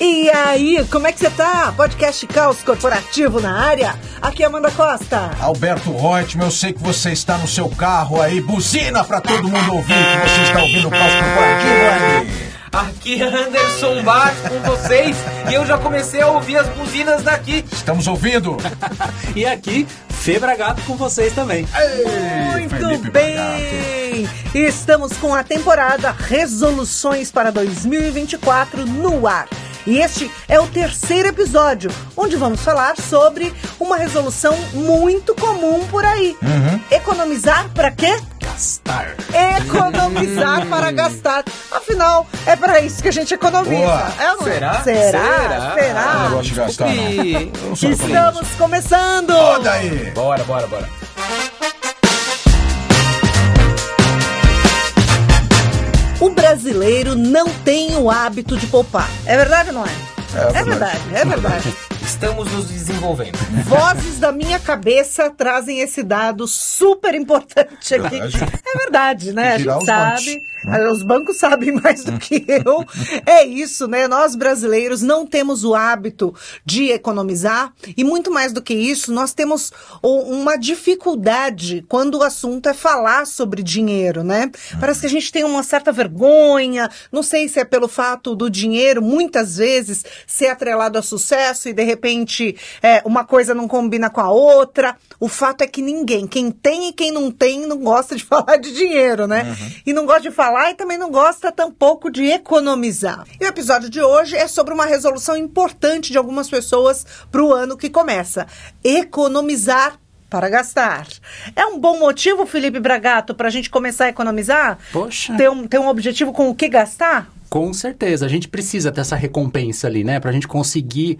E aí, como é que você tá? Podcast Caos Corporativo na área. Aqui é Amanda Costa. Alberto Reutemann, eu sei que você está no seu carro aí, buzina pra todo mundo ouvir que você está ouvindo o Caos Corporativo aí. Aqui é Anderson Bart com vocês e eu já comecei a ouvir as buzinas daqui. Estamos ouvindo? E aqui, Febra Gato com vocês também. Ei, Muito Felipe bem! Bragato. Estamos com a temporada Resoluções para 2024 no ar. E este é o terceiro episódio, onde vamos falar sobre uma resolução muito comum por aí. Uhum. Economizar para quê? Gastar. Economizar para gastar. Afinal, é para isso que a gente economiza. Boa. É não é? Será? Será? Será? Será? Eu não gosto de gastar, não. Estamos começando! Roda aí! Bora, bora, bora. O brasileiro não tem o hábito de poupar. É verdade ou não é? É É verdade, é verdade. Estamos nos desenvolvendo. Vozes da minha cabeça trazem esse dado super importante aqui. Verdade. É verdade, né? A gente girar os sabe. ah, Os bancos sabem mais do que eu. É isso, né? Nós brasileiros não temos o hábito de economizar e muito mais do que isso, nós temos uma dificuldade quando o assunto é falar sobre dinheiro, né? Parece que a gente tem uma certa vergonha, não sei se é pelo fato do dinheiro muitas vezes ser atrelado a sucesso e de repente é, uma coisa não combina com a outra. O fato é que ninguém, quem tem e quem não tem, não gosta de falar de dinheiro, né? E não gosta de falar e também não gosta tampouco de economizar. E o episódio de hoje é sobre uma resolução importante de algumas pessoas para o ano que começa: economizar para gastar. É um bom motivo, Felipe Bragato, para a gente começar a economizar? Poxa. Ter um, ter um objetivo com o que gastar? Com certeza, a gente precisa dessa recompensa ali, né? Pra gente conseguir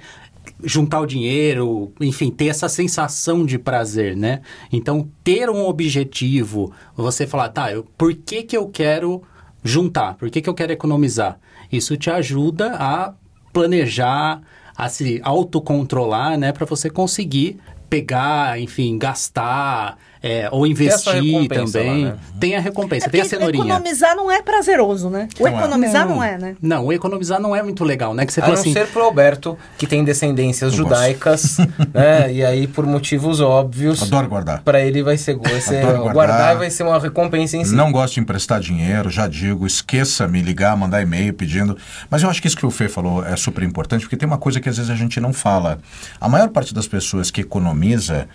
juntar o dinheiro, enfim, ter essa sensação de prazer, né? Então, ter um objetivo, você falar, tá, eu, por que que eu quero juntar? Por que que eu quero economizar? Isso te ajuda a planejar, a se autocontrolar, né? Pra você conseguir pegar, enfim, gastar, é, ou investir também. lá, né? Tem a recompensa, É tem a cenourinha. economizar não é prazeroso, né? O Não é. economizar não. é, né? Não, o economizar não é muito legal, né? Que você A não assim, ser pro Alberto, que tem descendências judaicas, né? E aí, por motivos óbvios, Adoro guardar. pra ele vai ser, vai ser Adoro guardar. guardar. e vai ser uma recompensa em si. Não gosto de emprestar dinheiro, já digo, esqueça me ligar, mandar e-mail pedindo. Mas eu acho que isso que o Fê falou é super importante, porque tem uma coisa que às vezes a gente não fala. A maior parte das pessoas que economiza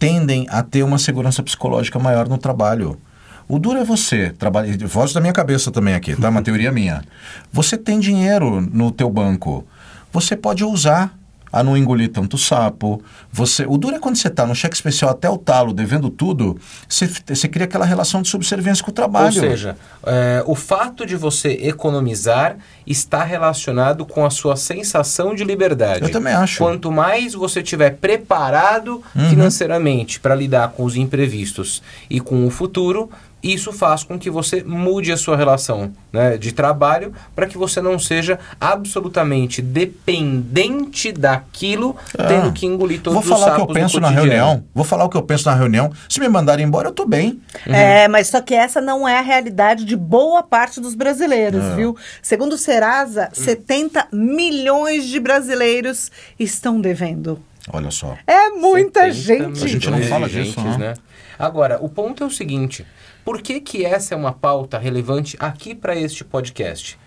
tendem a ter uma segurança psicológica maior no trabalho. O duro é você, trabalha, voz da minha cabeça também aqui, tá? Uma teoria minha. Você tem dinheiro no teu banco, você pode usar a não engolir tanto sapo. Você, o duro é quando você está no cheque especial até o talo, devendo tudo, você, você cria aquela relação de subserviência com o trabalho. Ou seja, é, o fato de você economizar está relacionado com a sua sensação de liberdade. Eu também acho. Quanto mais você estiver preparado financeiramente para lidar com os imprevistos e com o futuro, isso faz com que você mude a sua relação né, de trabalho para que você não seja absolutamente dependente daquilo, tendo que engolir todos Ah. Vou os falar o que sapos eu penso na reunião. Vou falar o que eu penso na reunião. Se me mandarem embora, eu tô bem. É, mas só que essa não é a realidade de boa parte dos brasileiros, viu? Segundo o Serasa, 70 milhões de brasileiros estão devendo. Olha só. É muita 70 gente. A gente não fala disso, né? né? Agora, o ponto é o seguinte: por que, que essa é uma pauta relevante aqui para este podcast?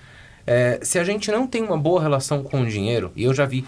É, se a gente não tem uma boa relação com o dinheiro, e eu já vi.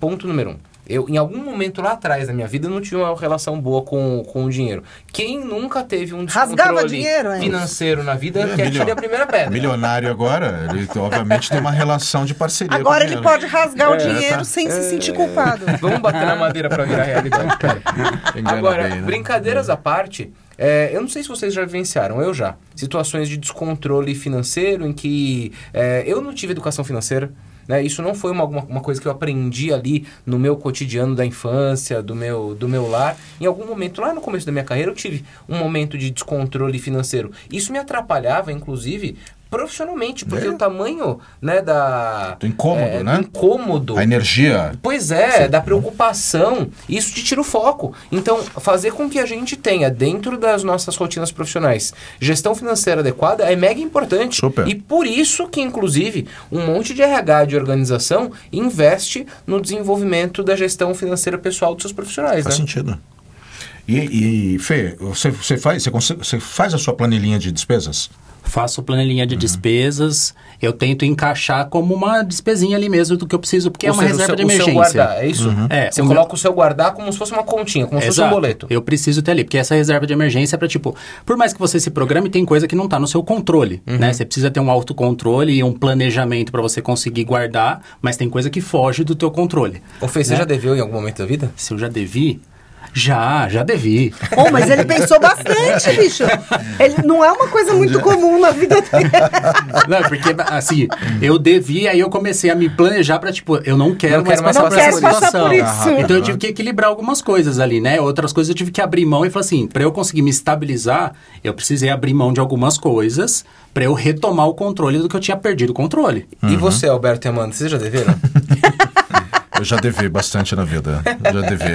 Ponto número um. Eu, em algum momento lá atrás da minha vida, eu não tive uma relação boa com, com o dinheiro. Quem nunca teve um Rasgava descontrole dinheiro, hein? financeiro na vida, É, quer milio- tirar a primeira pedra. Milionário agora, ele obviamente tem uma relação de parceria. Agora com ele dinheiro. pode rasgar o É, dinheiro tá. sem se sentir culpado. Vamos bater na madeira para virar realidade, Agora, bem, né? brincadeiras à parte, é, eu não sei se vocês já vivenciaram, eu já. Situações de descontrole financeiro em que é, eu não tive educação financeira. Né? Isso não foi uma, uma, coisa que eu aprendi ali no meu cotidiano da infância, do meu, do meu lar. Em algum momento, lá no começo da minha carreira, eu tive um momento de descontrole financeiro. Isso me atrapalhava, inclusive, profissionalmente, porque É. o tamanho, né, da... Do incômodo, é, né? Do incômodo. A energia. Pois é, da preocupação, isso te tira o foco. Então, fazer com que a gente tenha, dentro das nossas rotinas profissionais, gestão financeira adequada é mega importante. Super. E por isso que, inclusive, um monte de RH de organização investe no desenvolvimento da gestão financeira pessoal dos seus profissionais, Faz né? sentido. E, e Fê, você, você, faz, você, consegue- você faz a sua planilhinha de despesas? Faço planilhinha de despesas, eu tento encaixar como uma despesinha ali mesmo do que eu preciso, porque é Ou uma seja, reserva seu- de emergência. guardar, é isso? É, Você o meu- coloca o seu guardar como se fosse uma continha, como se fosse um Exato. boleto. Eu preciso ter ali, porque essa reserva de emergência é para tipo, por mais que você se programe, tem coisa que não tá no seu controle, Uhum. né? Você precisa ter um autocontrole e um planejamento para você conseguir guardar, mas tem coisa que foge do teu controle. Ô Fê, você né? já deveu em algum momento da vida? Se eu já devi, já, já devi. Oh, mas ele pensou bastante, bicho. Ele não é uma coisa muito comum na vida dele. Não, porque assim, eu devi, aí eu comecei a me planejar para tipo, eu não quero, Não quero mais passar passar por isso. passar por situação. isso. Então eu tive que equilibrar algumas coisas ali, né? Outras coisas eu tive que abrir mão e falar assim, para eu conseguir me estabilizar, eu precisei abrir mão de algumas coisas para eu retomar o controle do que eu tinha perdido o controle. E você, Alberto e Amanda, vocês já deveram? Eu já devi bastante na vida. Eu já devi.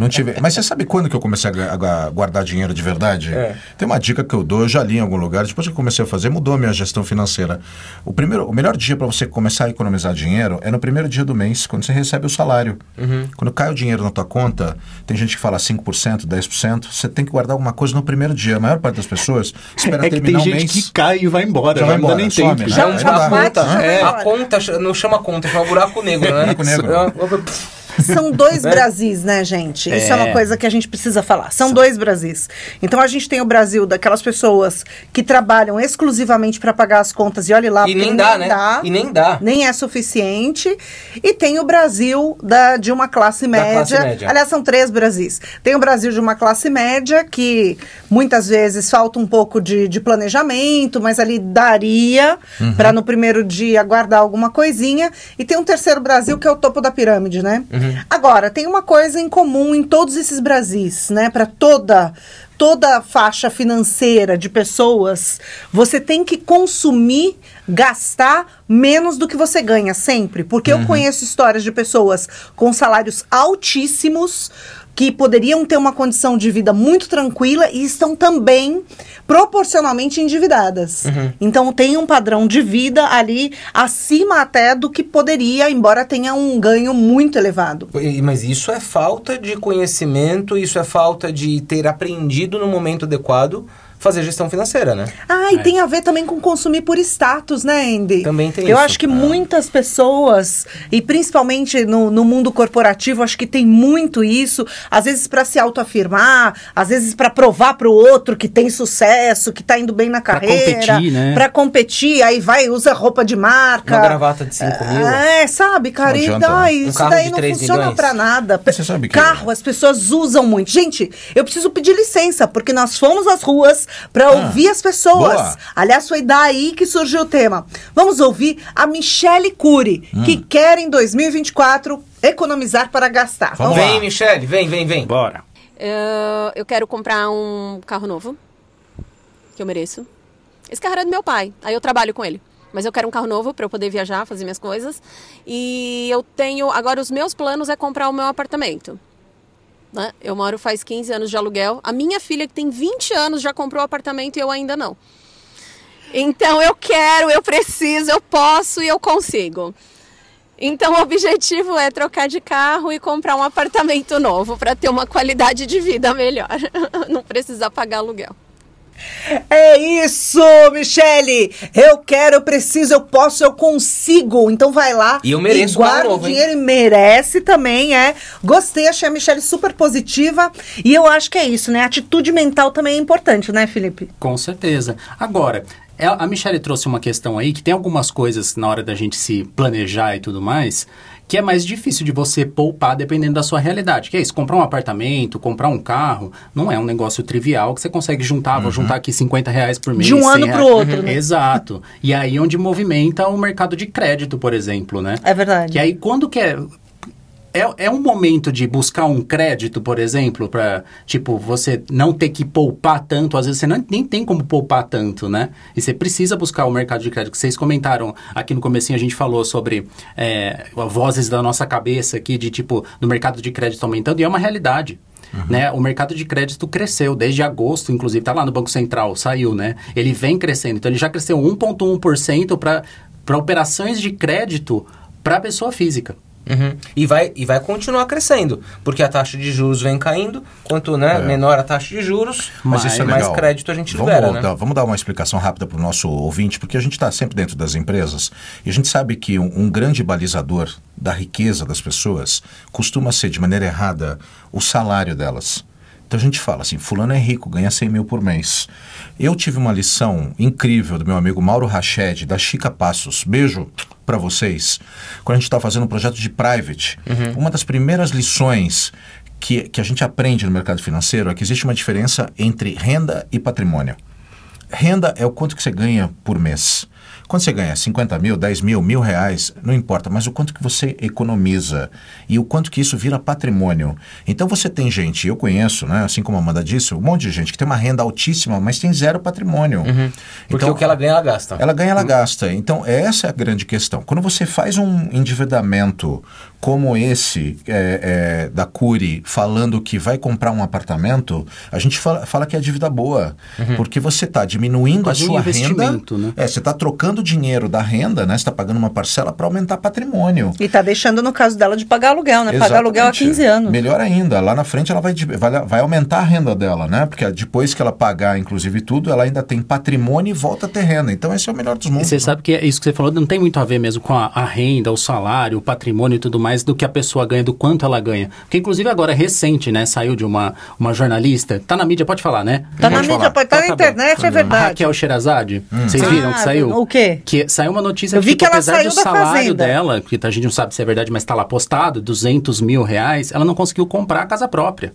Não tive. Mas você sabe quando que eu comecei a, guardar dinheiro de verdade? É. Tem uma dica que eu dou, eu já li em algum lugar. Depois que eu comecei a fazer, mudou a minha gestão financeira. O, primeiro, o melhor dia para você começar a economizar dinheiro é no primeiro dia do mês, quando você recebe o salário. Uhum. Quando cai o dinheiro na tua conta, tem gente que fala 5%, 10%. Você tem que guardar alguma coisa no primeiro dia. A maior parte das pessoas espera É que terminar tem gente mês. que cai e vai embora, Já vai não dá embora, nem some, tempo. né? Já- já conta, já vai é, a conta não chama conta, chama buraco negro, né? Buraco negro. Love the. São dois Brasis, né, gente? Isso é. uma É. coisa que a gente precisa falar. São dois Brasis. Então a gente tem o Brasil daquelas pessoas que trabalham exclusivamente para pagar as contas e olhe lá, E nem dá, né? E nem dá. nem é suficiente. E tem o Brasil da, de uma classe média. classe média. Aliás, são três Brasis. Tem o Brasil de uma classe média que muitas vezes falta um pouco de, de planejamento, mas ali daria Uhum. para no primeiro dia guardar alguma coisinha. E tem um terceiro Brasil que é o topo da pirâmide, né? Uhum. Agora, tem uma coisa em comum em todos esses Brasis, né? Para toda toda faixa financeira de pessoas, você tem que consumir, gastar menos do que você ganha sempre, porque eu conheço histórias de pessoas com salários altíssimos que poderiam ter uma condição de vida muito tranquila e estão também proporcionalmente endividadas. Então tem um padrão de vida ali acima até do que poderia, embora tenha um ganho muito elevado. Mas isso é falta de conhecimento, isso é falta de ter aprendido no momento adequado fazer gestão financeira, né? Ah, e tem a ver também com consumir por status, né, Andy? Também tem Eu isso. acho que muitas pessoas, e principalmente no, no mundo corporativo, acho que tem muito isso. Às vezes para se autoafirmar, às vezes para provar para o outro que tem sucesso, que tá indo bem na Pra carreira. competir, né? Pra competir, aí vai, usa roupa de marca. Uma gravata de 5 mil. É, sabe, cara? Não E daí, né? Um isso daí não 3 funciona pra nada. Você sabe que- Carro, as pessoas usam muito. Gente, eu preciso pedir licença, porque nós fomos às ruas pra ouvir as pessoas. boa. Aliás, foi daí que surgiu o tema. Vamos ouvir a Michele Cury, que quer em 2024 economizar para gastar. Vamos Vem, lá. Michele, vem, vem, vem. Bora. Eu, eu quero comprar um carro novo, que eu mereço. Esse carro era do meu pai, aí eu trabalho com ele. Mas eu quero um carro novo para eu poder viajar, fazer minhas coisas. E eu tenho. Agora, os meus planos é comprar o meu apartamento. Né? Eu moro faz 15 anos de aluguel. A minha filha, que tem 20 anos, já comprou o apartamento e eu ainda não. Então eu quero, eu preciso, eu posso e eu consigo. Então o objetivo é trocar de carro e comprar um apartamento novo para ter uma qualidade de vida melhor. Não precisar pagar aluguel. É isso, Michele! Eu quero, eu preciso, eu posso, eu consigo. Então vai lá E eu mereço e guarda o novo, hein? dinheiro e merece também, é. Gostei, achei a Michele super positiva. E eu acho que é isso, né? Atitude mental também é importante, né, Felipe? Com certeza. Agora, é- a Michelle trouxe uma questão aí que tem algumas coisas na hora da gente se planejar e tudo mais que é mais difícil de você poupar dependendo da sua realidade. Que é isso, comprar um apartamento, comprar um carro, não é um negócio trivial que você consegue juntar, vou juntar aqui 50 reais por mês. De um 100 ano reais. pro outro, né? Exato. E aí onde movimenta o mercado de crédito, por exemplo, né? É verdade. Que aí quando que é... É, um momento de buscar um crédito, por exemplo, para tipo, você não ter que poupar tanto. Às vezes você não, nem tem como poupar tanto, né? E você precisa buscar o mercado de crédito. Vocês comentaram aqui no comecinho, a gente falou sobre é, vozes da nossa cabeça aqui, de tipo, do mercado de crédito aumentando, e é uma realidade. Né? O mercado de crédito cresceu desde agosto, inclusive, está lá no Banco Central, saiu, né? Ele vem crescendo. Então, ele já cresceu 1,1% para operações de crédito para pessoa física. Uhum. E, vai, e vai continuar crescendo, porque a taxa de juros vem caindo, quanto né, menor a taxa de juros, Mas isso é mais legal. crédito a gente vamos libera, né? Vamos dar uma explicação rápida para o nosso ouvinte, porque a gente está sempre dentro das empresas e a gente sabe que um, um grande balizador da riqueza das pessoas costuma ser, de maneira errada, o salário delas. Então a gente fala assim, fulano é rico, ganha 100 mil por mês. Eu tive uma lição incrível do meu amigo Mauro Rached, da Chica Passos. Beijo para vocês. Quando a gente está fazendo um projeto de private, uma das primeiras lições que, que a gente aprende no mercado financeiro é que existe uma diferença entre renda e patrimônio. Renda é o quanto que você ganha por mês. Quando você ganha 50 mil, 10 mil, mil reais, não importa, mas o quanto que você economiza e o quanto que isso vira patrimônio. Então você tem gente, eu conheço, né, assim como a Amanda disse, um monte de gente que tem uma renda altíssima, mas tem zero patrimônio. Porque Então, o que ela ganha, ela gasta. ela ganha, ela gasta. Então, essa é a grande questão. Quando você faz um endividamento como esse é, é, da Cury, falando que vai comprar um apartamento, a gente fala, fala que é dívida boa. Porque você está diminuindo a Quase um sua renda. investimento, né? É, você está trocando dinheiro da renda, né? Você está pagando uma parcela para aumentar patrimônio. E tá deixando, no caso dela, de pagar aluguel, né? Pagar aluguel há Exatamente. 15 anos. Melhor ainda, lá na frente ela vai, vai, vai aumentar a renda dela, né? Porque depois que ela pagar, inclusive, tudo, ela ainda tem patrimônio e volta a ter renda. Então esse é o melhor dos E mundos. você né? sabe que é isso que você falou não tem muito a ver mesmo com a, a renda, o salário, o patrimônio e tudo mais do que a pessoa ganha, do quanto ela ganha. Porque inclusive agora é recente, né? Saiu de uma, uma jornalista. Tá na mídia, pode falar, né? Tá na mídia, pode estar na Então tá bom. internet, é verdade. Raquel Sherazade, vocês viram que Ah, saiu? o quê? Que saiu uma notícia Eu vi que, que tipo, ela apesar saiu do salário Fazenda. dela, que a gente não sabe se é verdade, mas tá lá postado, 200 mil reais, ela não conseguiu comprar a casa própria.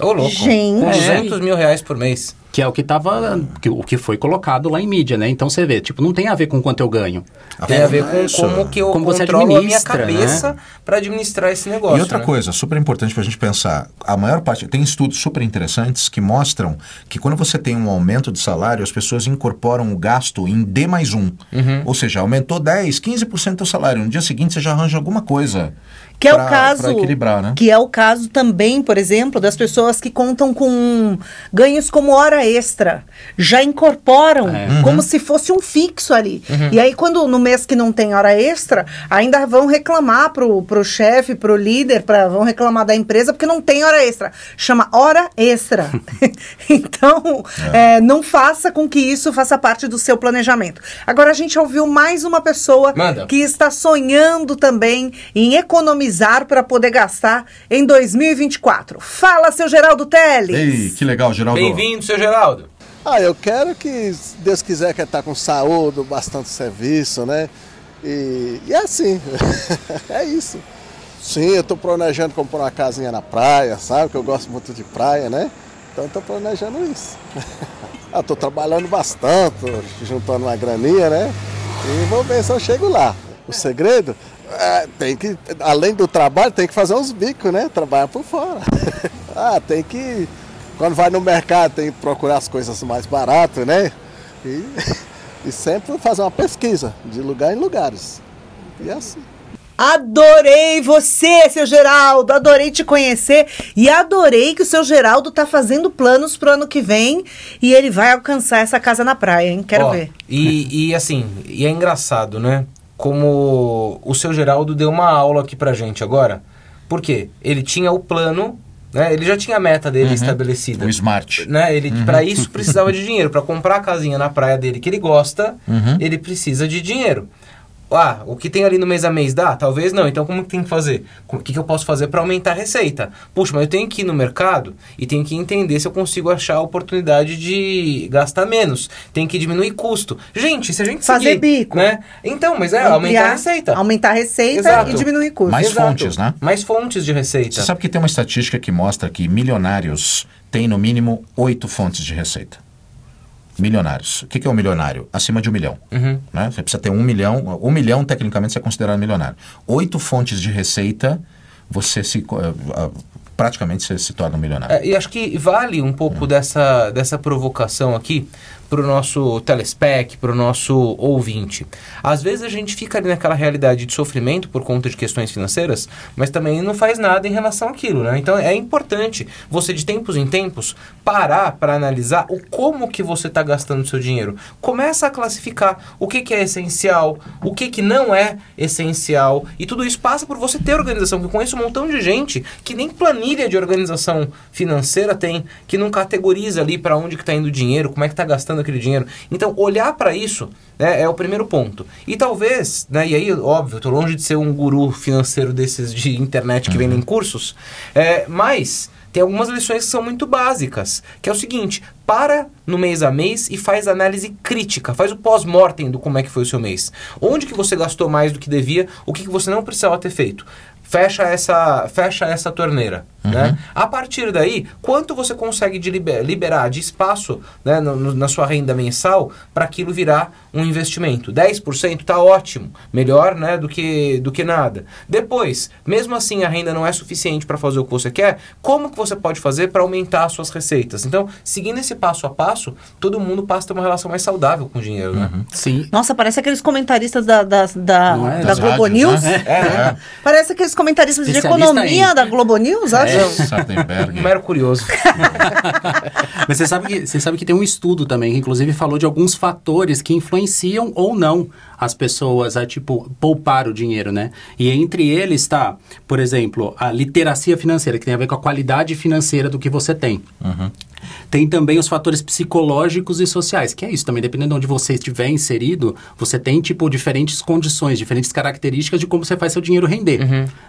Ô, louco. Gente. Com 200 mil reais por mês. Que é o que tava. Que, o que foi colocado lá em mídia, né? Então você vê, tipo, não tem a ver com quanto eu ganho. Tem a ver com Isso. como que eu Como você controlo a minha administra, cabeça para administrar esse negócio. E outra né? coisa, super importante para a gente pensar, a maior parte, tem estudos super interessantes que mostram que quando você tem um aumento de salário, as pessoas incorporam o gasto em D mais um. Uhum. Ou seja, aumentou 10, 15% do salário. No dia seguinte você já arranja alguma coisa. Que é pra- o caso. pra equilibrar, né? Que é o caso também, por exemplo, das pessoas que contam com ganhos como hora extra. Já incorporam É. como se fosse um fixo ali. Uhum. E aí, quando no mês que não tem hora extra, ainda vão reclamar pro, pro chefe, pro líder, pra, vão reclamar da empresa, porque não tem hora extra. Chama hora extra. então, é, não faça com que isso faça parte do seu planejamento. Agora, a gente ouviu mais uma pessoa Manda. que está sonhando também em economizar para poder gastar em 2024. Fala, seu Geraldo Teles. Ei, que legal, Geraldo. Bem-vindo, seu Geraldo. Ah, eu quero que, se Deus quiser, quer estar com saúde, bastante serviço, né? E, e é assim, é isso. Sim, eu estou planejando comprar uma casinha na praia, sabe? Que eu gosto muito de praia, né? Então estou planejando isso. ah, estou trabalhando bastante, juntando uma graninha, né? E vou ver se eu chego lá. O segredo é, tem que, além do trabalho, tem que fazer uns bicos, né? Trabalhar por fora. ah, tem que quando vai no mercado tem que procurar as coisas mais baratas, né? E, e sempre fazer uma pesquisa de lugar em lugares. E é assim. Adorei você, seu Geraldo. Adorei te conhecer e adorei que o seu Geraldo tá fazendo planos pro ano que vem e ele vai alcançar essa casa na praia, hein? Quero Ó, ver. E, e assim, e é engraçado, né? Como o seu Geraldo deu uma aula aqui pra gente agora. Por quê? Ele tinha o plano, né? Ele já tinha a meta dele estabelecida. O Smart. Né? Ele para isso precisava de dinheiro para comprar a casinha na praia dele que ele gosta, ele precisa de dinheiro. Ah, o que tem ali no mês a mês dá? Talvez não. Então como que tem que fazer? O que, que eu posso fazer para aumentar a receita? Puxa, mas eu tenho que ir no mercado e tenho que entender se eu consigo achar a oportunidade de gastar menos. Tem que diminuir custo. Gente, se a gente Fazer seguir, bico. né? Então, mas é aumentar a receita. Aumentar a receita Exato. e diminuir custo. Mais Exato. fontes, né? Mais fontes de receita. Você sabe que tem uma estatística que mostra que milionários têm no mínimo oito fontes de receita. Milionários. O que que é um milionário? Acima de um milhão. Uhum. Né? Você precisa ter um milhão. Um milhão, tecnicamente, você é considerado milionário. Oito fontes de receita você se eh, praticamente você se torna um milionário. É, e acho que vale um pouco dessa, dessa provocação aqui para o nosso telespec, para o nosso ouvinte. Às vezes a gente fica ali naquela realidade de sofrimento por conta de questões financeiras, mas também não faz nada em relação àquilo, né? Então é importante você de tempos em tempos parar para analisar o como que você está gastando seu dinheiro. Começa a classificar o que, que é essencial, o que, que não é essencial e tudo isso passa por você ter organização. Eu conheço um montão de gente que nem planilha de organização financeira tem, que não categoriza ali para onde que está indo o dinheiro, como é que está gastando aquele dinheiro. Então, olhar para isso né, é o primeiro ponto. E talvez, né, e aí, óbvio, tô longe de ser um guru financeiro desses de internet que vendem cursos, é, mas tem algumas lições que são muito básicas, que é o seguinte, para no mês a mês e faz análise crítica, faz o pós-mortem do como é que foi o seu mês. Onde que você gastou mais do que devia, o que, que você não precisava ter feito. Fecha essa, fecha essa torneira. Né? A partir daí, quanto você consegue de liber- liberar de espaço né, no- no- na sua renda mensal para aquilo virar um investimento? 10% está ótimo, melhor né, do, que, do que nada. Depois, mesmo assim a renda não é suficiente para fazer o que você quer, como que você pode fazer para aumentar as suas receitas? Então, seguindo esse passo a passo, todo mundo passa a ter uma relação mais saudável com o dinheiro. Né? Sim. Nossa, parece aqueles comentaristas da, da, da, Não é? da Globo rádios, News. né? É, é. Parece aqueles comentaristas de economia em- da Globo News, acho. Um mero curioso. Mas você sabe, que, você sabe que tem um estudo também, que inclusive falou de alguns fatores que influenciam ou não as pessoas a, tipo, poupar o dinheiro, né? E entre eles está, por exemplo, a literacia financeira, que tem a ver com a qualidade financeira do que você tem. Tem também os fatores psicológicos e sociais, que é isso também, dependendo de onde você estiver inserido, você tem, tipo, diferentes condições, diferentes características de como você faz seu dinheiro render,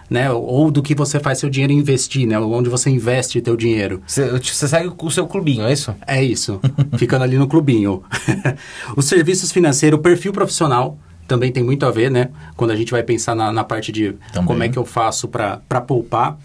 né? Ou do que você faz seu dinheiro investir, né? Onde você investe teu dinheiro. Você você segue o seu clubinho, é isso? É isso, ficando ali no clubinho. Os serviços financeiros, o perfil profissional também tem muito a ver, né? Quando a gente vai pensar na, na parte de Também. como é que eu faço para poupar.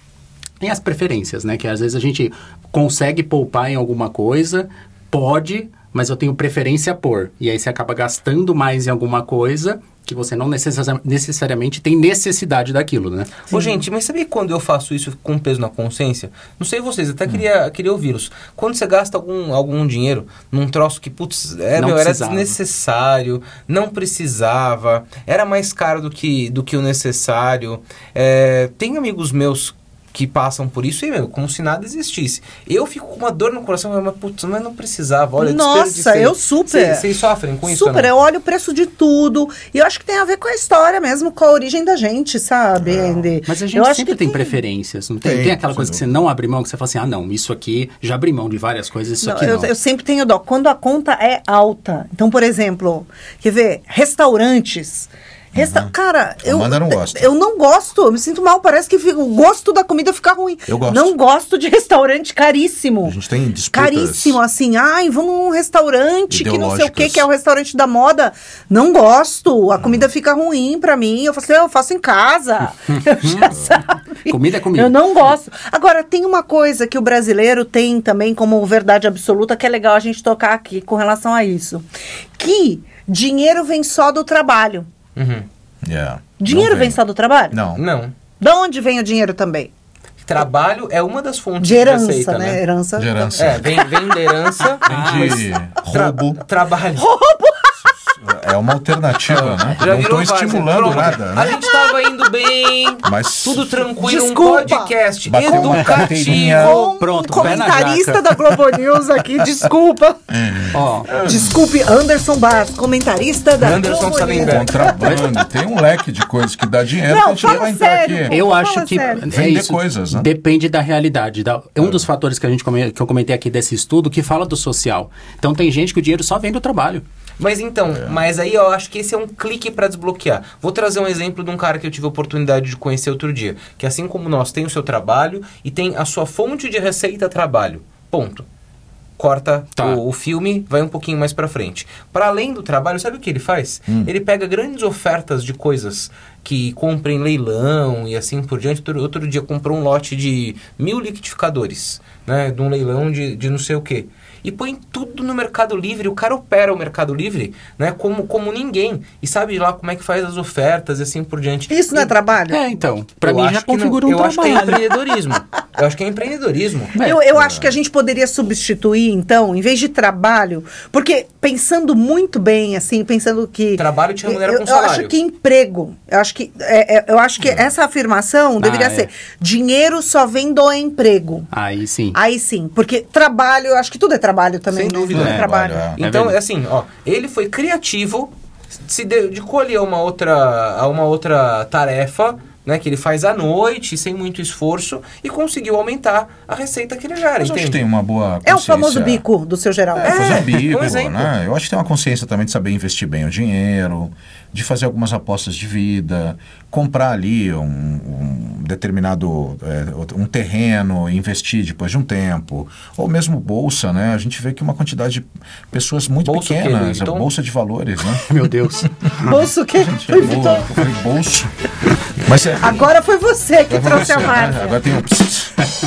E as preferências, né? Que às vezes a gente consegue poupar em alguma coisa, pode, mas eu tenho preferência por. E aí você acaba gastando mais em alguma coisa que você não necessa- necessariamente tem necessidade daquilo, né? Ô, gente, mas sabe quando eu faço isso com peso na consciência? Não sei vocês, até queria, queria ouvi-los. Quando você gasta algum, algum dinheiro num troço que, putz, é, meu, era desnecessário, não precisava, era mais caro do que, do que o necessário. É, tem amigos meus que passam por isso e, meu, como se nada existisse. Eu fico com uma dor no coração, mas, putz, mas não precisava, olha, Nossa, eu super. Vocês sofrem com isso? Super, ou não? eu olho o preço de tudo. E eu acho que tem a ver com a história mesmo, com a origem da gente, sabe, Andy? Mas a gente eu sempre que tem, preferências, não tem? Tem, Tem, aquela coisa que você não abre mão, que você fala assim, ah não, isso aqui, já abri mão de várias coisas, isso Não, aqui eu, não. eu sempre tenho dó. Quando a conta é alta. Então, por exemplo, quer ver? Restaurantes. Resta Cara, eu, Amanda não gosta. eu não gosto. Eu me sinto mal. Parece que fica- o gosto da comida fica ruim. Eu gosto. Não gosto de restaurante caríssimo. A gente tem disputas. Caríssimo, assim. Ai, vamos num restaurante que não sei o que, que é o restaurante da moda. Não gosto. A comida fica ruim pra mim. Eu falo assim, eu faço em casa. eu já sabe. Comida é comida. Eu não gosto. Agora, tem uma coisa que o brasileiro tem também como verdade absoluta que é legal a gente tocar aqui com relação a isso. Que dinheiro vem só do trabalho. Uhum. Yeah. Dinheiro vem só do trabalho? Não. Não. Da onde vem o dinheiro também? Trabalho é uma das fontes De herança, receita, né? Herança. De herança. É, vem, vem da herança. Vem de Tra- roubo. É uma alternativa, né? Já não virou estou estimulando Pronto. nada. A Né? gente tava indo bem, Mas tudo tranquilo, Desculpa. um podcast Bateu educativo. Um Pronto, comentarista da Globo News aqui, desculpa. Ó, Desculpe, Anderson Bars, comentarista da Anderson Globo News. Salenberg. contrabando. Tem um leque de coisas que dá dinheiro Não, que a gente fala vai entrar sério. aqui. eu Fala acho que sério. é Vender isso, coisas, né? depende da realidade. Da, é um dos fatores que, a gente come- que eu comentei aqui desse estudo que fala do social. Então tem gente que o dinheiro só vem do trabalho. Mas então, mas aí eu acho que esse é um clique pra desbloquear. Vou trazer um exemplo de um cara que eu tive a oportunidade de conhecer outro dia, que assim como nós tem o seu trabalho e tem a sua fonte de receita trabalho. Ponto. Corta Tá. o, o filme, vai um pouquinho mais pra frente. Para além do trabalho, sabe o que ele faz? Ele pega grandes ofertas de coisas que compra em leilão e assim por diante. Outro, outro dia comprou um lote de mil liquidificadores, né? De um leilão de, de não sei o quê. E põe tudo no Mercado Livre. O cara opera o Mercado Livre né, como, como ninguém. E sabe lá como é que faz as ofertas e assim por diante. Isso não é E- trabalho? É, então, pra eu mim já que não- configura um Eu acho que é trabalho. empreendedorismo. eu acho que é empreendedorismo. Eu, eu acho que a gente poderia substituir, então, em vez de trabalho, porque pensando muito bem, assim, pensando que. Trabalho te remunera eu, com eu salário. acho que emprego. Eu acho que, é, é, eu acho que essa afirmação deveria é. ser: dinheiro só vem do emprego. Aí sim. Aí sim, porque trabalho, eu acho que tudo é trabalho também. Sem né? dúvida. Tudo é É, trabalho. É Então, é assim, ó, ele foi criativo, se dedicou ali a uma outra, a uma outra tarefa, né, que ele faz à noite, sem muito esforço, e conseguiu aumentar a receita que ele gera, Mas eu acho que entende? tem uma boa É o famoso bico do seu geral. É, fazer É, um bico, um né? Eu acho que tem uma consciência também de saber investir bem o dinheiro, de fazer algumas apostas de vida, comprar ali um, um determinado é, um terreno, e investir depois de um tempo, ou mesmo bolsa, né? A gente vê que uma quantidade de pessoas muito Bolsa pequenas, Vuitton? bolsa de valores, né? Meu Deus. Bolso o quê? É, eu falei bolso. Mas é, Agora foi você que trouxe a você, né? marca. Agora tem um.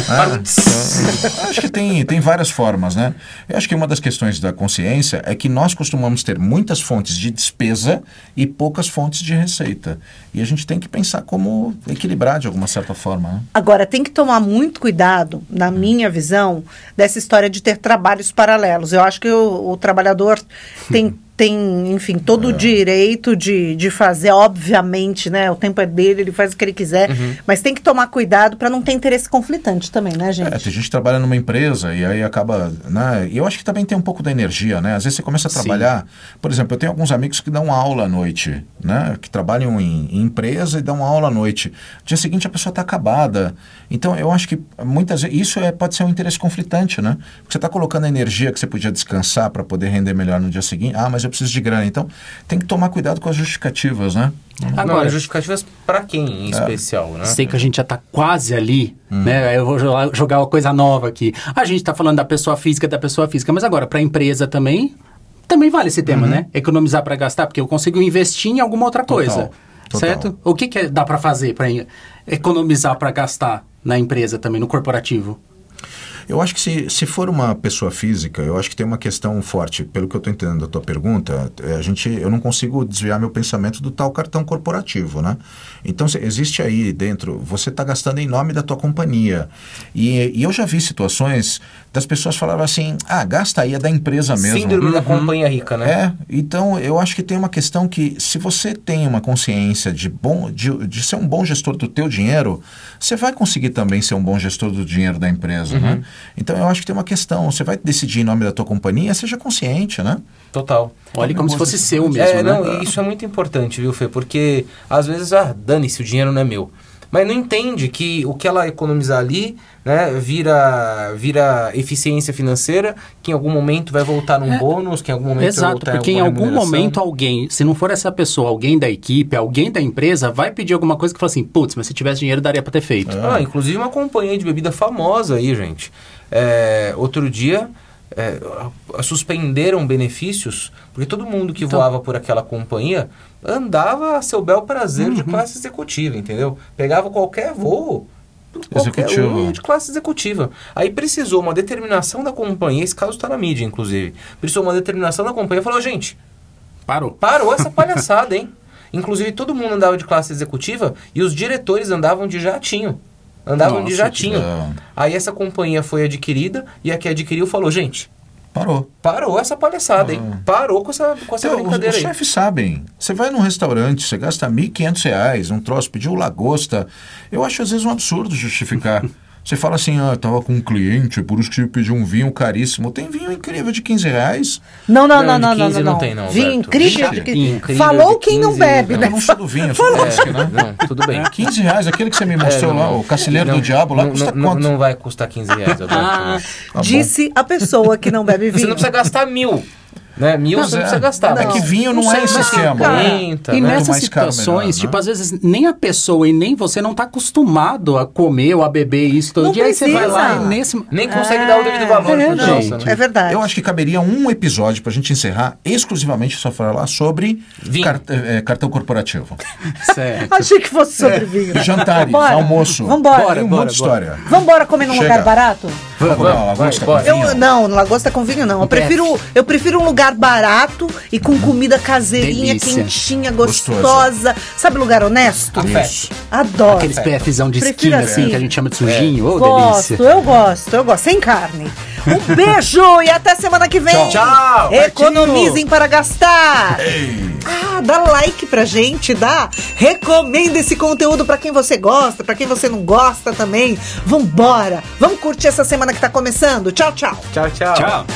Ah, então, acho que tem, tem várias formas, né? Eu acho que uma das questões da consciência é que nós costumamos ter muitas fontes de despesa e poucas fontes de receita. E a gente tem que pensar como equilibrar de alguma certa forma. Né? Agora, tem que tomar muito cuidado, na minha visão, dessa história de ter trabalhos paralelos. Eu acho que o, o trabalhador tem, tem, enfim, todo o direito de, de fazer, obviamente, né? O tempo é dele, ele faz o que ele quiser, mas tem que tomar cuidado para não ter interesse conflitante também, né, gente? É, tem gente que trabalha numa empresa e aí acaba. Né? E eu acho que também tem um pouco da energia, né? Às vezes você começa a Sim. trabalhar. Por exemplo, eu tenho alguns amigos que dão aula à noite, né? Que trabalham em, em empresa e dão aula à noite. No dia seguinte a pessoa está acabada. Então eu acho que muitas vezes isso é, pode ser um interesse conflitante, né? Porque você está colocando a energia que você podia descansar para poder render melhor no dia seguinte. Ah, mas eu preciso de grana. Então tem que tomar cuidado com as justificativas, né? Não, Agora, é justificativas pra quem É. em especial, né? sei que a gente já tá quase ali, Hum. né? Eu vou jogar, uma coisa nova aqui. A gente tá falando da pessoa física, da pessoa física, mas agora, pra empresa também, também vale esse tema, né? Economizar pra gastar, porque eu consigo investir em alguma outra Uhum. Total, coisa. total. Certo? O que, que dá pra fazer en- economizar pra gastar na empresa também, no corporativo? Eu acho que se, se for uma pessoa física, eu acho que tem uma questão forte. Pelo que eu estou entendendo da tua pergunta, é, a gente, eu não consigo desviar meu pensamento do tal cartão corporativo, né? Então, se- existe aí dentro, você está gastando em nome da tua companhia. E, e eu já vi situações das pessoas falavam assim, ah, gasta aí, é da empresa mesmo. Síndrome da companhia rica, né? É, então eu acho que tem uma questão que se você tem uma consciência de, bom, de, de ser um bom gestor do teu dinheiro, você vai conseguir também ser um bom gestor do dinheiro da empresa, né? Então eu acho que tem uma questão, você vai decidir em nome da tua companhia, seja consciente, né? Total. Olha como se fosse seu mesmo, É, né? não, e isso é muito importante, viu, Fê? Porque às vezes, ah, dane-se, o dinheiro não é meu. Mas não entende que o que ela economizar ali, né, vira, vira eficiência financeira, que em algum momento vai voltar num bônus, que em algum momento vai Exato, porque em algum momento alguém, se não for essa pessoa, alguém da equipe, alguém da empresa, vai pedir alguma coisa que fala assim, putz, mas se tivesse dinheiro daria pra ter feito. Ah, inclusive uma companhia de bebida famosa aí, gente. É, outro dia é, suspenderam benefícios, porque todo mundo que Então. voava por aquela companhia andava a seu bel prazer Uhum. de classe executiva, entendeu? Pegava qualquer voo. Qualquer de classe executiva. Aí precisou uma determinação da companhia, esse caso está na mídia, inclusive. Precisou uma determinação da companhia e falou, gente, Parou. Parou essa palhaçada, hein? Inclusive, todo mundo andava de classe executiva e os diretores andavam de jatinho. Andavam de Nossa, jatinho. que legal. Aí essa companhia foi adquirida e a que adquiriu falou, gente, Parou. parou essa palhaçada, hein? Parou com essa, com essa Então, os, brincadeira os aí. chefes sabem. Você vai num restaurante, você gasta 1.500 reais, um troço, pediu lagosta. Eu acho às vezes um absurdo justificar. Você fala assim, ah, eu tava com um cliente, por isso que eu pedi um vinho caríssimo. Tem vinho incrível de 15 reais. Não, não, Não, não, de não, não, 15 não. não tem, não, Vinho incrível. De- incrível Falou de quem não 15, bebe, não. né? Eu não sou do vinho, eu sou do whisky, né? Não, tudo bem. 15 reais, aquele que você me mostrou É, não, lá, o Cacilheiro não, do Diabo, lá não, custa não, quanto? Não vai custar 15 reais, Alberto. Ah, Tá bom. Disse a pessoa que não bebe Você vinho. não precisa gastar mil. Né? Mil você não é. precisa gastar. É mas que vinho não é esse esquema. 150, E né? nessas mais caro, situações, melhor, né? tipo, às vezes nem a pessoa e nem você não tá acostumado a comer ou a beber isso todo Não dia. Aí você vai lá e precisa. nesse. Nem consegue dar o devido valor é, pro não, troço, né? É verdade. Eu acho que caberia um episódio pra gente encerrar exclusivamente só falar sobre car- eh, cartão corporativo. Certo. Achei que fosse sobre vinho. Jantares, almoço. Vambora. Tem um Bora, monte de bora. história. Vambora comer num lugar barato? Vamos Vamos, lagosta vai, com vinho. Eu, não, lagosta com vinho não. Eu prefiro, eu prefiro um lugar barato e com comida caseirinha, Delícia. quentinha, Gostoso. gostosa. Sabe lugar honesto? Isso. Adoro. Aqueles PFzão de Prefiro esquina, assim, assim. que a gente chama de sujinho. Ô, gosto, delícia. eu gosto, eu gosto. Sem carne. Um beijo e até semana que vem. Tchau. Tchau. Economizem para gastar. Ah, dá like pra gente, dá. Recomenda esse conteúdo pra quem você gosta, pra quem você não gosta também. Vambora. Vamos curtir essa semana que tá começando. Tchau, tchau. Tchau, tchau. Tchau.